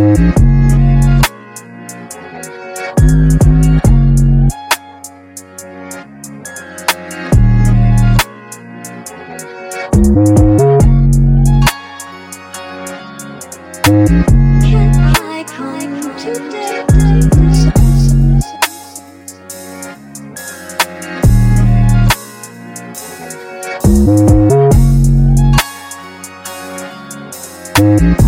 I come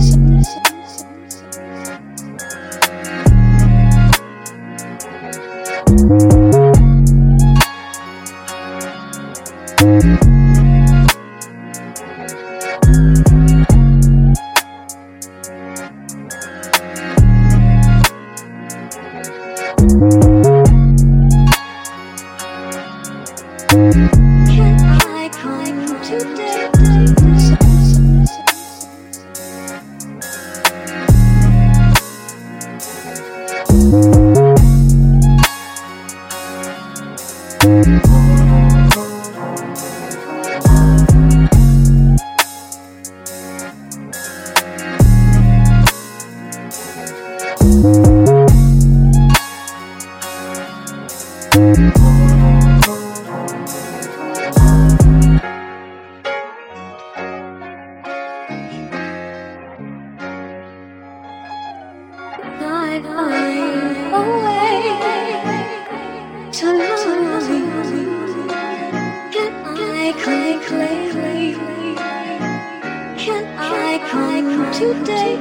love you. Night away to love you. Can I come, clay? Can I come today?